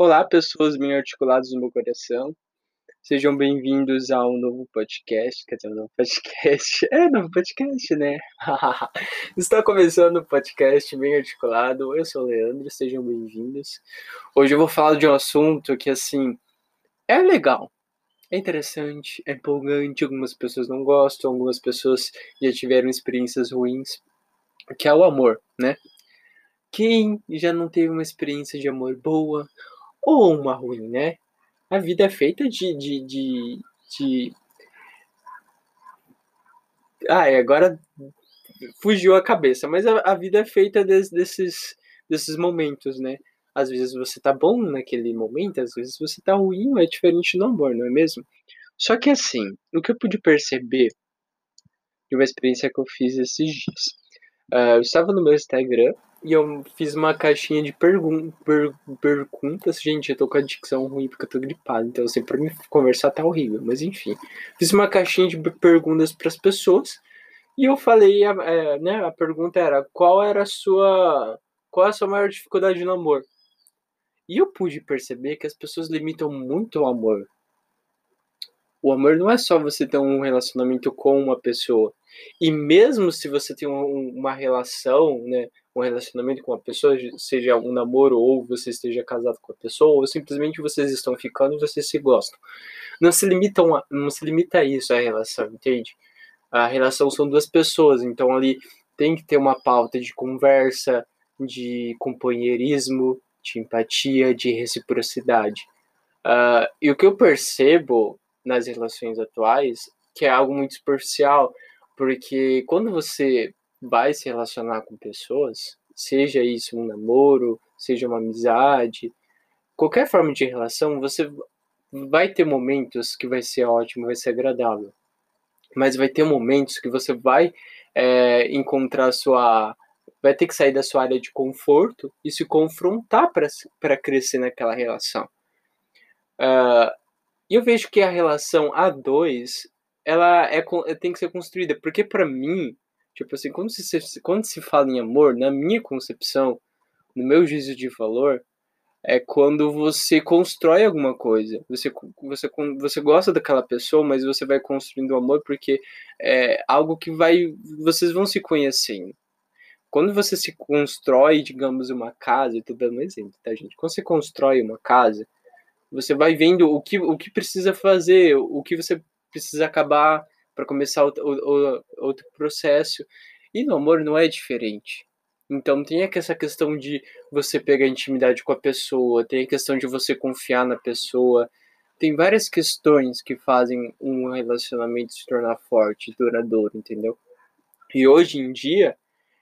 Olá, pessoas bem articuladas no meu coração. Sejam bem-vindos a um novo podcast. Quer dizer, um novo podcast. É, novo podcast, né? Está começando o podcast bem articulado. Eu sou o Leandro, sejam bem-vindos. Hoje eu vou falar de um assunto que, assim, é legal, é interessante, é empolgante. Algumas pessoas não gostam, algumas pessoas já tiveram experiências ruins, que é o amor, né? Quem já não teve uma experiência de amor boa ou uma ruim, né? A vida é feita de. de, de, de... Ah, agora fugiu a cabeça, mas a, a vida é feita des, desses, desses momentos, né? Às vezes você tá bom naquele momento, às vezes você tá ruim, é diferente no amor, não é mesmo? Só que assim, o que eu pude perceber de uma experiência que eu fiz esses dias. Uh, eu estava no meu Instagram e eu fiz uma caixinha de pergun per perguntas. Gente, eu tô com a dicção ruim porque eu tô gripado, então assim, pra mim conversar tá horrível, mas enfim. Fiz uma caixinha de perguntas para as pessoas e eu falei, é, né, a pergunta era qual era a sua qual é a sua maior dificuldade no amor? E eu pude perceber que as pessoas limitam muito o amor. O amor não é só você ter um relacionamento com uma pessoa. E mesmo se você tem uma relação, né, um relacionamento com uma pessoa, seja um namoro ou você esteja casado com a pessoa, ou simplesmente vocês estão ficando e vocês se gostam. Não se limita a, não se limita a isso a relação, entende? A relação são duas pessoas, então ali tem que ter uma pauta de conversa, de companheirismo, de empatia, de reciprocidade. Uh, e o que eu percebo nas relações atuais, que é algo muito superficial, porque quando você vai se relacionar com pessoas, seja isso um namoro, seja uma amizade, qualquer forma de relação, você vai ter momentos que vai ser ótimo, vai ser agradável. Mas vai ter momentos que você vai é, encontrar sua. vai ter que sair da sua área de conforto e se confrontar para crescer naquela relação. Uh, e eu vejo que a relação A2 ela é, tem que ser construída, porque para mim Tipo assim, quando se, quando se fala em amor, na minha concepção, no meu juízo de valor, é quando você constrói alguma coisa. Você, você, você gosta daquela pessoa, mas você vai construindo amor porque é algo que vai. Vocês vão se conhecendo. Quando você se constrói, digamos, uma casa, eu tô dando um exemplo, tá, gente? Quando você constrói uma casa, você vai vendo o que, o que precisa fazer, o que você precisa acabar para começar outro processo. E no amor não é diferente. Então tem essa questão de você pegar intimidade com a pessoa, tem a questão de você confiar na pessoa. Tem várias questões que fazem um relacionamento se tornar forte, duradouro, entendeu? E hoje em dia,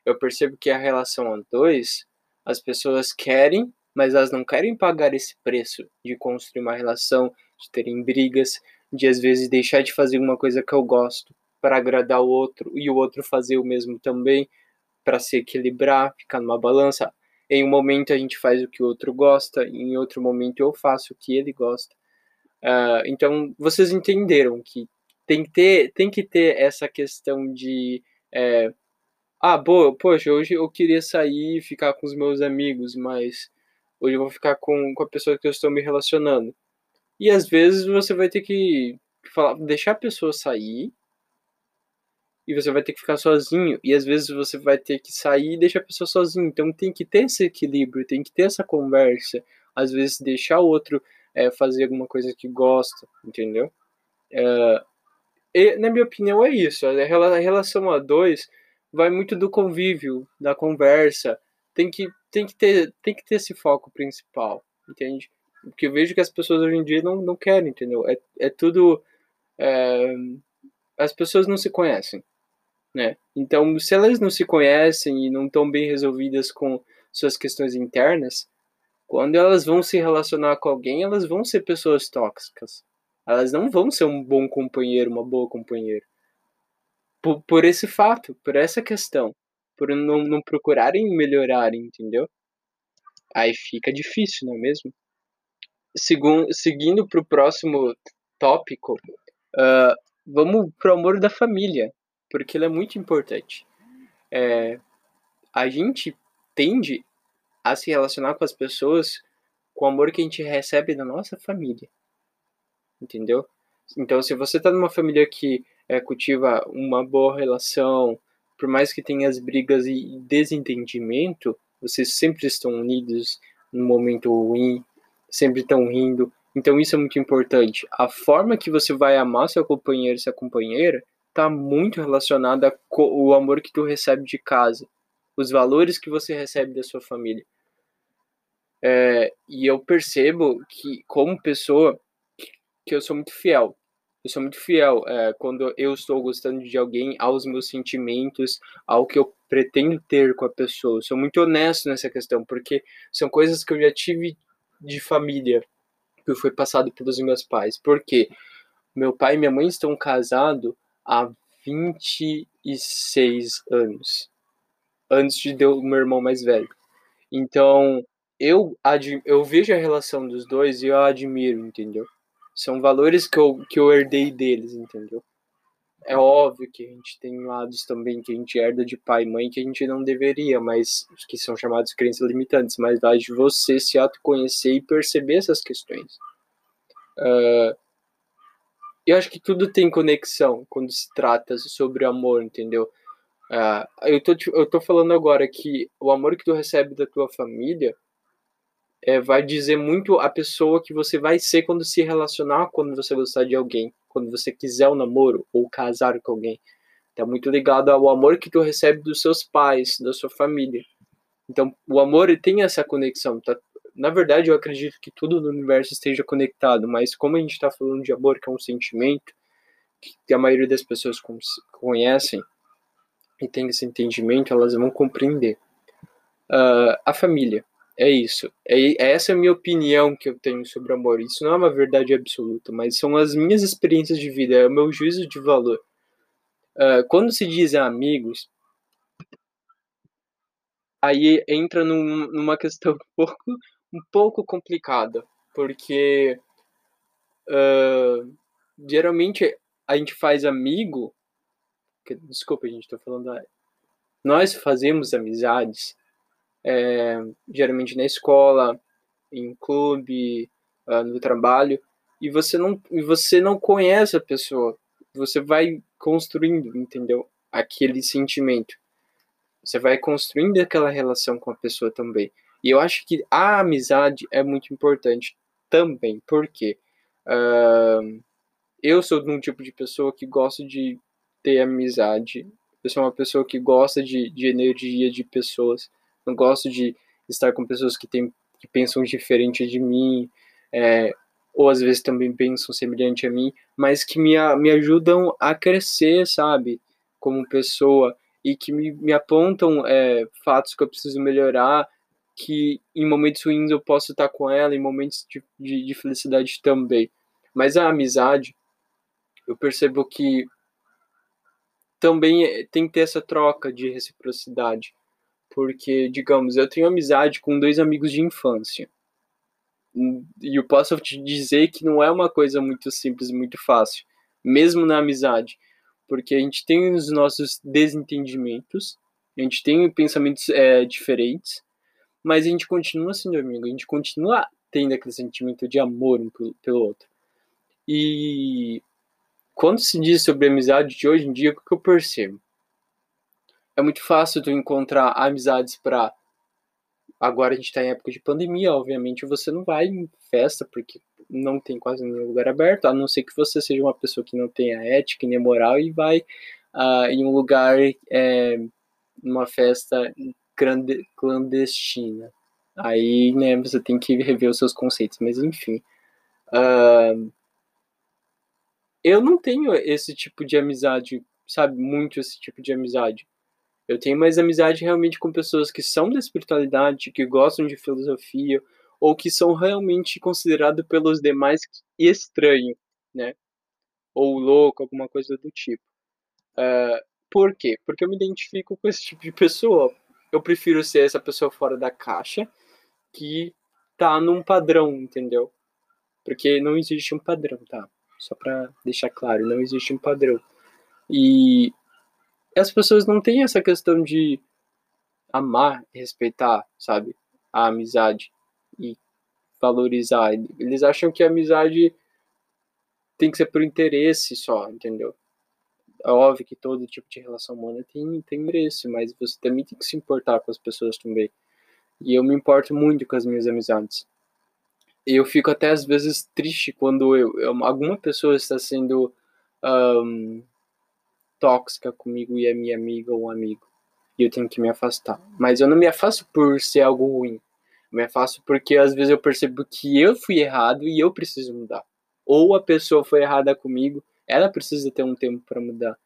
eu percebo que a relação a dois, as pessoas querem, mas elas não querem pagar esse preço de construir uma relação, de terem brigas, de às vezes deixar de fazer uma coisa que eu gosto para agradar o outro e o outro fazer o mesmo também, para se equilibrar, ficar numa balança. Em um momento a gente faz o que o outro gosta, em outro momento eu faço o que ele gosta. Uh, então vocês entenderam que tem que ter, tem que ter essa questão de é, ah, boa, poxa, hoje eu queria sair e ficar com os meus amigos, mas hoje eu vou ficar com, com a pessoa que eu estou me relacionando. E às vezes você vai ter que falar, deixar a pessoa sair e você vai ter que ficar sozinho. E às vezes você vai ter que sair e deixar a pessoa sozinho. Então tem que ter esse equilíbrio, tem que ter essa conversa. Às vezes deixar o outro é, fazer alguma coisa que gosta, entendeu? É, e, na minha opinião é isso. A relação a dois vai muito do convívio, da conversa. Tem que, tem que, ter, tem que ter esse foco principal, entende? Porque eu vejo que as pessoas hoje em dia não, não querem, entendeu? É, é tudo. É, as pessoas não se conhecem, né? Então, se elas não se conhecem e não estão bem resolvidas com suas questões internas, quando elas vão se relacionar com alguém, elas vão ser pessoas tóxicas. Elas não vão ser um bom companheiro, uma boa companheira. Por, por esse fato, por essa questão. Por não, não procurarem melhorarem, entendeu? Aí fica difícil, não é mesmo? Seguindo para o próximo tópico, uh, vamos para o amor da família, porque ele é muito importante. É, a gente tende a se relacionar com as pessoas com o amor que a gente recebe da nossa família. Entendeu? Então, se você tá numa família que é, cultiva uma boa relação, por mais que tenha as brigas e desentendimento, vocês sempre estão unidos no momento ruim, sempre estão rindo. Então isso é muito importante. A forma que você vai amar seu companheiro sua companheira está muito relacionada com o amor que tu recebe de casa, os valores que você recebe da sua família. É, e eu percebo que, como pessoa, que eu sou muito fiel. Eu sou muito fiel é, quando eu estou gostando de alguém, aos meus sentimentos, ao que eu pretendo ter com a pessoa. Eu sou muito honesto nessa questão, porque são coisas que eu já tive de família, que foi passado pelos meus pais. Porque meu pai e minha mãe estão casados há 26 anos, antes de eu, meu irmão mais velho. Então, eu, eu vejo a relação dos dois e eu admiro, entendeu? São valores que eu, que eu herdei deles, entendeu? É óbvio que a gente tem lados também que a gente herda de pai e mãe que a gente não deveria, mas que são chamados crenças limitantes, mas vai de você se autoconhecer e perceber essas questões. Uh, eu acho que tudo tem conexão quando se trata sobre amor, entendeu? Uh, eu, tô, eu tô falando agora que o amor que tu recebe da tua família é, vai dizer muito a pessoa que você vai ser quando se relacionar, quando você gostar de alguém, quando você quiser um namoro ou casar com alguém. Tá muito ligado ao amor que tu recebe dos seus pais, da sua família. Então, o amor tem essa conexão. Tá? Na verdade, eu acredito que tudo no universo esteja conectado, mas como a gente está falando de amor, que é um sentimento que a maioria das pessoas conhecem e tem esse entendimento, elas vão compreender. Uh, a família é isso. É, essa é a minha opinião que eu tenho sobre amor. Isso não é uma verdade absoluta, mas são as minhas experiências de vida, é o meu juízo de valor. Uh, quando se diz amigos, aí entra num, numa questão um pouco, um pouco complicada, porque uh, geralmente a gente faz amigo. Que, desculpa, gente tá falando. Nós fazemos amizades é, geralmente na escola, em clube, uh, no trabalho, e você não e você não conhece a pessoa. Você vai construindo, entendeu? Aquele sentimento. Você vai construindo aquela relação com a pessoa também. E eu acho que a amizade é muito importante também, porque uh, eu sou de um tipo de pessoa que gosta de ter amizade. Eu sou uma pessoa que gosta de, de energia de pessoas não gosto de estar com pessoas que, tem, que pensam diferente de mim, é, ou às vezes também pensam semelhante a mim, mas que me, me ajudam a crescer, sabe, como pessoa, e que me, me apontam é, fatos que eu preciso melhorar, que em momentos ruins eu posso estar com ela, em momentos de, de, de felicidade também. Mas a amizade, eu percebo que também tem que ter essa troca de reciprocidade porque, digamos, eu tenho amizade com dois amigos de infância. E eu posso te dizer que não é uma coisa muito simples, muito fácil, mesmo na amizade, porque a gente tem os nossos desentendimentos, a gente tem pensamentos é, diferentes, mas a gente continua sendo amigo, a gente continua tendo aquele sentimento de amor um pelo outro. E quando se diz sobre amizade de hoje em dia, o que eu percebo? É muito fácil tu encontrar amizades para agora a gente está em época de pandemia, obviamente você não vai em festa porque não tem quase nenhum lugar aberto, a não ser que você seja uma pessoa que não tenha ética nem moral e vai uh, em um lugar, é, numa festa clandestina. Aí, né, você tem que rever os seus conceitos, mas enfim. Uh, eu não tenho esse tipo de amizade, sabe, muito esse tipo de amizade. Eu tenho mais amizade realmente com pessoas que são da espiritualidade, que gostam de filosofia, ou que são realmente considerados pelos demais estranho, né? Ou louco, alguma coisa do tipo. Uh, por quê? Porque eu me identifico com esse tipo de pessoa. Eu prefiro ser essa pessoa fora da caixa que tá num padrão, entendeu? Porque não existe um padrão, tá? Só pra deixar claro, não existe um padrão. E as pessoas não têm essa questão de amar respeitar, sabe? A amizade e valorizar. Eles acham que a amizade tem que ser por interesse só, entendeu? É óbvio que todo tipo de relação humana tem, tem interesse, mas você também tem que se importar com as pessoas também. E eu me importo muito com as minhas amizades. Eu fico até às vezes triste quando eu, eu alguma pessoa está sendo um, tóxica comigo e é minha amiga ou um amigo. E eu tenho que me afastar. Mas eu não me afasto por ser algo ruim. Eu me afasto porque às vezes eu percebo que eu fui errado e eu preciso mudar. Ou a pessoa foi errada comigo, ela precisa ter um tempo para mudar.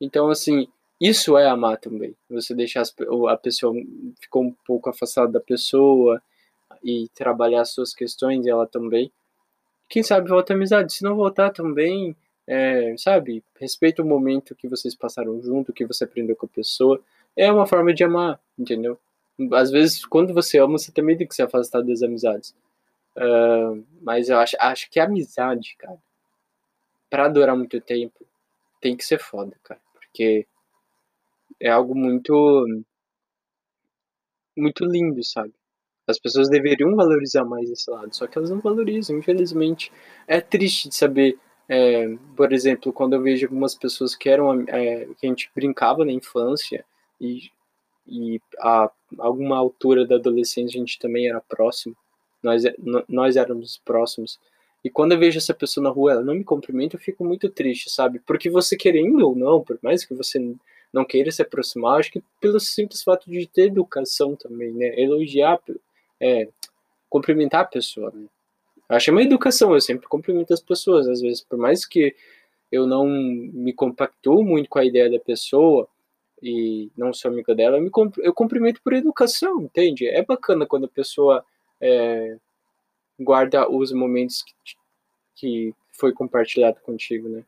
Então, assim, isso é amar também. Você deixar a pessoa ficou um pouco afastada da pessoa e trabalhar as suas questões, ela também. Quem sabe volta a amizade. Se não voltar também, é, sabe, respeita o momento que vocês passaram junto, que você aprendeu com a pessoa. É uma forma de amar, entendeu? Às vezes, quando você ama, você também tem que se afastar das amizades. Uh, mas eu acho, acho que a amizade, cara, pra durar muito tempo, tem que ser foda, cara. Porque é algo muito. muito lindo, sabe? As pessoas deveriam valorizar mais esse lado, só que elas não valorizam, infelizmente. É triste de saber, é, por exemplo, quando eu vejo algumas pessoas que eram é, que a gente brincava na infância e, e a alguma altura da adolescência a gente também era próximo, nós, nós éramos próximos. E quando eu vejo essa pessoa na rua, ela não me cumprimenta, eu fico muito triste, sabe? Porque você querendo ou não, por mais que você não queira se aproximar, acho que pelo simples fato de ter educação também, né? Elogiar, é, cumprimentar a pessoa, né? Acho uma educação, eu sempre cumprimento as pessoas, às vezes, por mais que eu não me compactuo muito com a ideia da pessoa e não sou amigo dela, eu, me, eu cumprimento por educação, entende? É bacana quando a pessoa é, guarda os momentos que, que foi compartilhado contigo, né?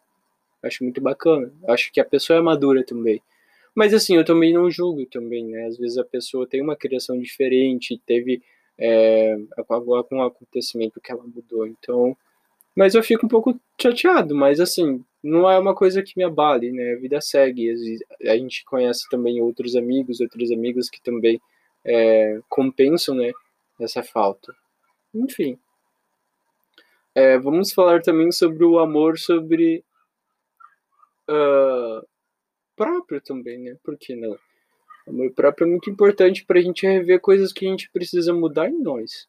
Acho muito bacana. Acho que a pessoa é madura também. Mas assim, eu também não julgo também, né? Às vezes a pessoa tem uma criação diferente, teve é, algum acontecimento que ela mudou. Então, mas eu fico um pouco chateado, mas assim, não é uma coisa que me abale, né? A vida segue. A gente conhece também outros amigos, outros amigos que também é, compensam, né? Essa falta. Enfim. É, vamos falar também sobre o amor sobre uh, próprio também, né? Por que não? Amor próprio é muito importante para a gente rever coisas que a gente precisa mudar em nós.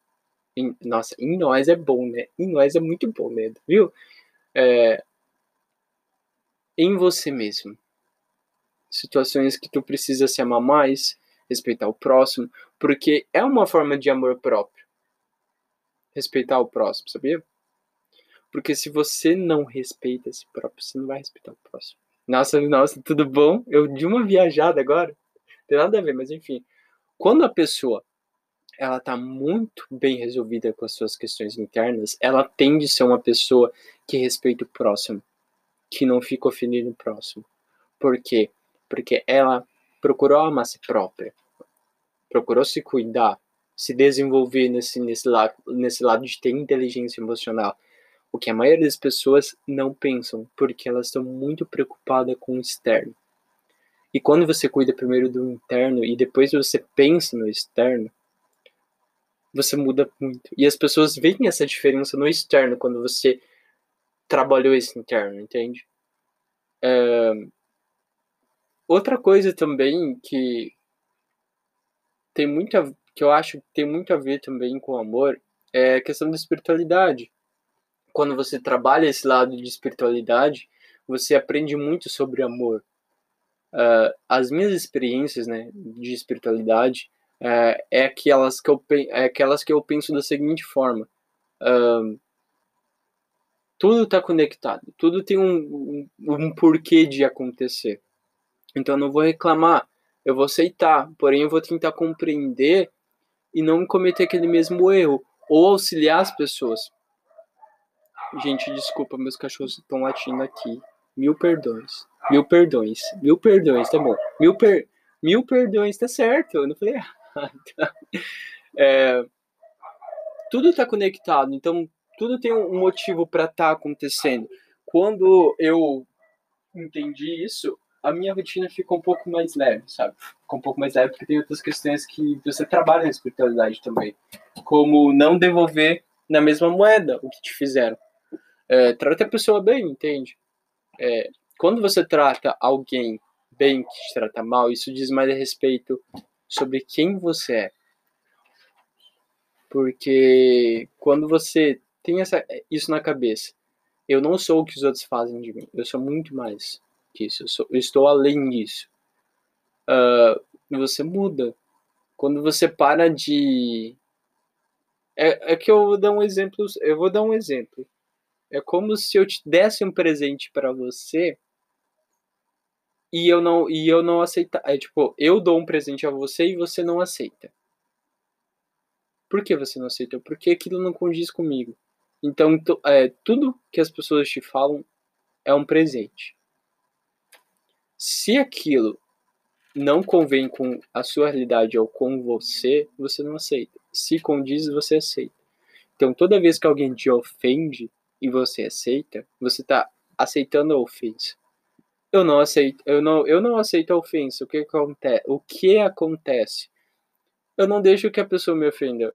Em, nossa, em nós é bom, né? Em nós é muito bom, né? Viu? É, em você mesmo. Situações que tu precisa se amar mais, respeitar o próximo, porque é uma forma de amor próprio. Respeitar o próximo, sabia? Porque se você não respeita esse próprio, você não vai respeitar o próximo. Nossa, nossa, tudo bom? Eu de uma viajada agora. Tem nada a ver, mas enfim. Quando a pessoa ela tá muito bem resolvida com as suas questões internas, ela tende a ser uma pessoa que respeita o próximo, que não fica ofendendo o próximo. Por quê? Porque ela procurou amar si própria, procurou se cuidar, se desenvolver nesse, nesse, lado, nesse lado de ter inteligência emocional, o que a maioria das pessoas não pensam, porque elas estão muito preocupadas com o externo. E quando você cuida primeiro do interno e depois você pensa no externo, você muda muito. E as pessoas veem essa diferença no externo quando você trabalhou esse interno, entende? É... Outra coisa também que tem muito a... que eu acho que tem muito a ver também com o amor é a questão da espiritualidade quando você trabalha esse lado de espiritualidade, você aprende muito sobre amor. Uh, as minhas experiências né, de espiritualidade uh, é, aquelas que eu, é aquelas que eu penso da seguinte forma. Uh, tudo está conectado, tudo tem um, um, um porquê de acontecer. Então eu não vou reclamar, eu vou aceitar, porém eu vou tentar compreender e não cometer aquele mesmo erro, ou auxiliar as pessoas. Gente, desculpa, meus cachorros estão latindo aqui. Mil perdões. Mil perdões. Mil perdões, tá bom. Mil, per... Mil perdões, tá certo. Eu não falei errado. É... Tudo tá conectado, então tudo tem um motivo para estar tá acontecendo. Quando eu entendi isso, a minha rotina ficou um pouco mais leve, sabe? Ficou um pouco mais leve porque tem outras questões que você trabalha na espiritualidade também. Como não devolver na mesma moeda o que te fizeram. É, trata a pessoa bem, entende? É, quando você trata alguém bem que te trata mal, isso diz mais a respeito sobre quem você é. Porque quando você tem essa, isso na cabeça, eu não sou o que os outros fazem de mim, eu sou muito mais que isso, eu, sou, eu estou além disso. Uh, você muda. Quando você para de. É, é que eu vou dar um exemplo. Eu vou dar um exemplo. É como se eu te desse um presente para você e eu não e eu não aceitar. É tipo, eu dou um presente a você e você não aceita. Por que você não aceita? Porque aquilo não condiz comigo. Então, é, tudo que as pessoas te falam é um presente. Se aquilo não convém com a sua realidade ou com você, você não aceita. Se condiz, você aceita. Então, toda vez que alguém te ofende e você aceita, você está aceitando a ofensa. Eu não aceito, eu não, eu não aceito a ofensa. O que acontece? O que acontece? Eu não deixo que a pessoa me ofenda.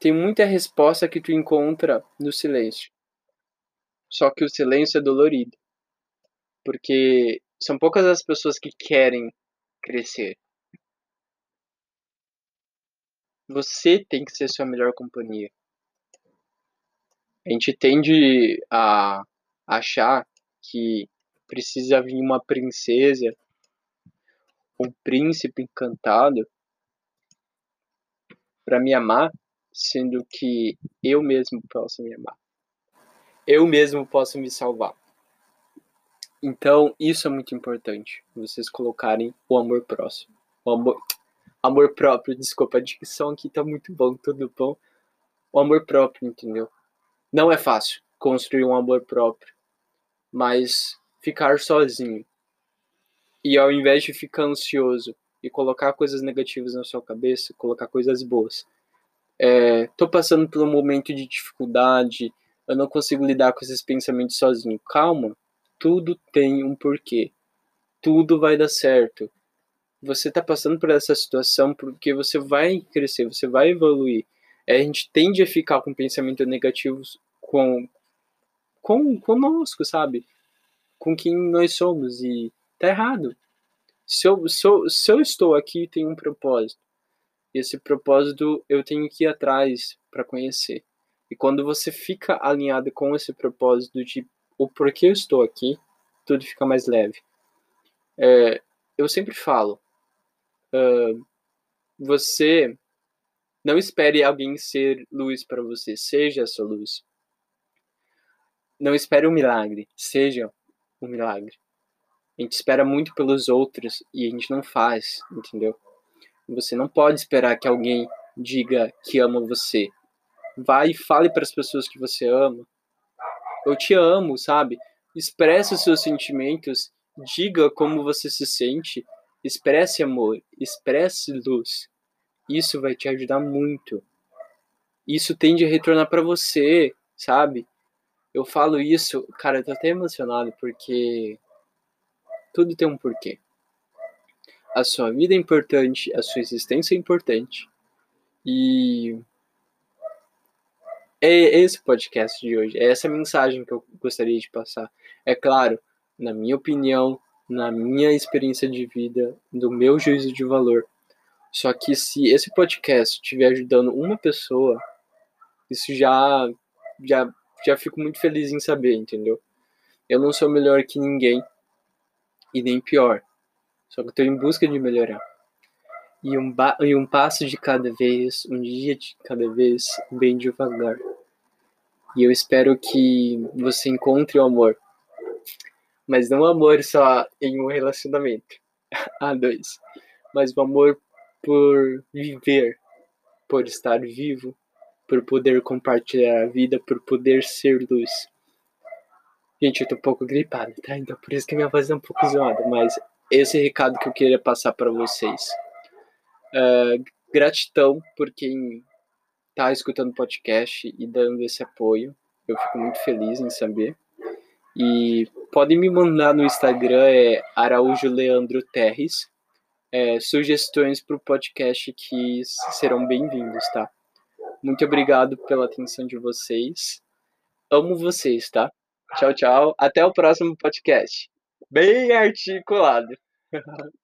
Tem muita resposta que tu encontra no silêncio. Só que o silêncio é dolorido. Porque são poucas as pessoas que querem crescer. Você tem que ser sua melhor companhia. A gente tende a achar que precisa vir uma princesa, um príncipe encantado para me amar, sendo que eu mesmo posso me amar. Eu mesmo posso me salvar. Então, isso é muito importante, vocês colocarem o amor próximo. O amor, amor próprio, desculpa, a dicção aqui tá muito bom, tudo bom. O amor próprio, entendeu? Não é fácil construir um amor próprio, mas ficar sozinho. E ao invés de ficar ansioso e colocar coisas negativas na sua cabeça, colocar coisas boas. É, tô passando por um momento de dificuldade, eu não consigo lidar com esses pensamentos sozinho. Calma, tudo tem um porquê. Tudo vai dar certo. Você está passando por essa situação porque você vai crescer, você vai evoluir. É, a gente tende a ficar com pensamentos negativos com, com conosco, sabe? Com quem nós somos e tá errado. Se eu, se eu, se eu estou aqui, tem um propósito. E esse propósito eu tenho que ir atrás para conhecer. E quando você fica alinhado com esse propósito de o porquê eu estou aqui, tudo fica mais leve. É, eu sempre falo, uh, você não espere alguém ser luz para você, seja essa luz. Não espere um milagre, seja um milagre. A gente espera muito pelos outros e a gente não faz, entendeu? Você não pode esperar que alguém diga que ama você. Vai e fale para as pessoas que você ama, eu te amo, sabe? Expresse os seus sentimentos, diga como você se sente, expresse amor, expresse luz. Isso vai te ajudar muito. Isso tende a retornar para você, sabe? Eu falo isso, cara, eu tô até emocionado porque tudo tem um porquê. A sua vida é importante, a sua existência é importante. E é esse podcast de hoje, é essa mensagem que eu gostaria de passar. É claro, na minha opinião, na minha experiência de vida, do meu juízo de valor. Só que se esse podcast estiver ajudando uma pessoa, isso já, já, já fico muito feliz em saber, entendeu? Eu não sou melhor que ninguém e nem pior. Só que estou em busca de melhorar. E um, e um passo de cada vez, um dia de cada vez, bem devagar. E eu espero que você encontre o amor. Mas não o amor só em um relacionamento. a dois. Mas o amor por viver, por estar vivo, por poder compartilhar a vida, por poder ser luz. Gente, eu tô um pouco gripado, tá? Então por isso que minha voz é um pouco zoada, mas esse é recado que eu queria passar para vocês. Uh, gratidão por quem tá escutando o podcast e dando esse apoio. Eu fico muito feliz em saber. E podem me mandar no Instagram, é Araújo Leandro Terres, é, sugestões para o podcast que serão bem-vindos, tá? Muito obrigado pela atenção de vocês. Amo vocês, tá? Tchau, tchau. Até o próximo podcast. Bem articulado.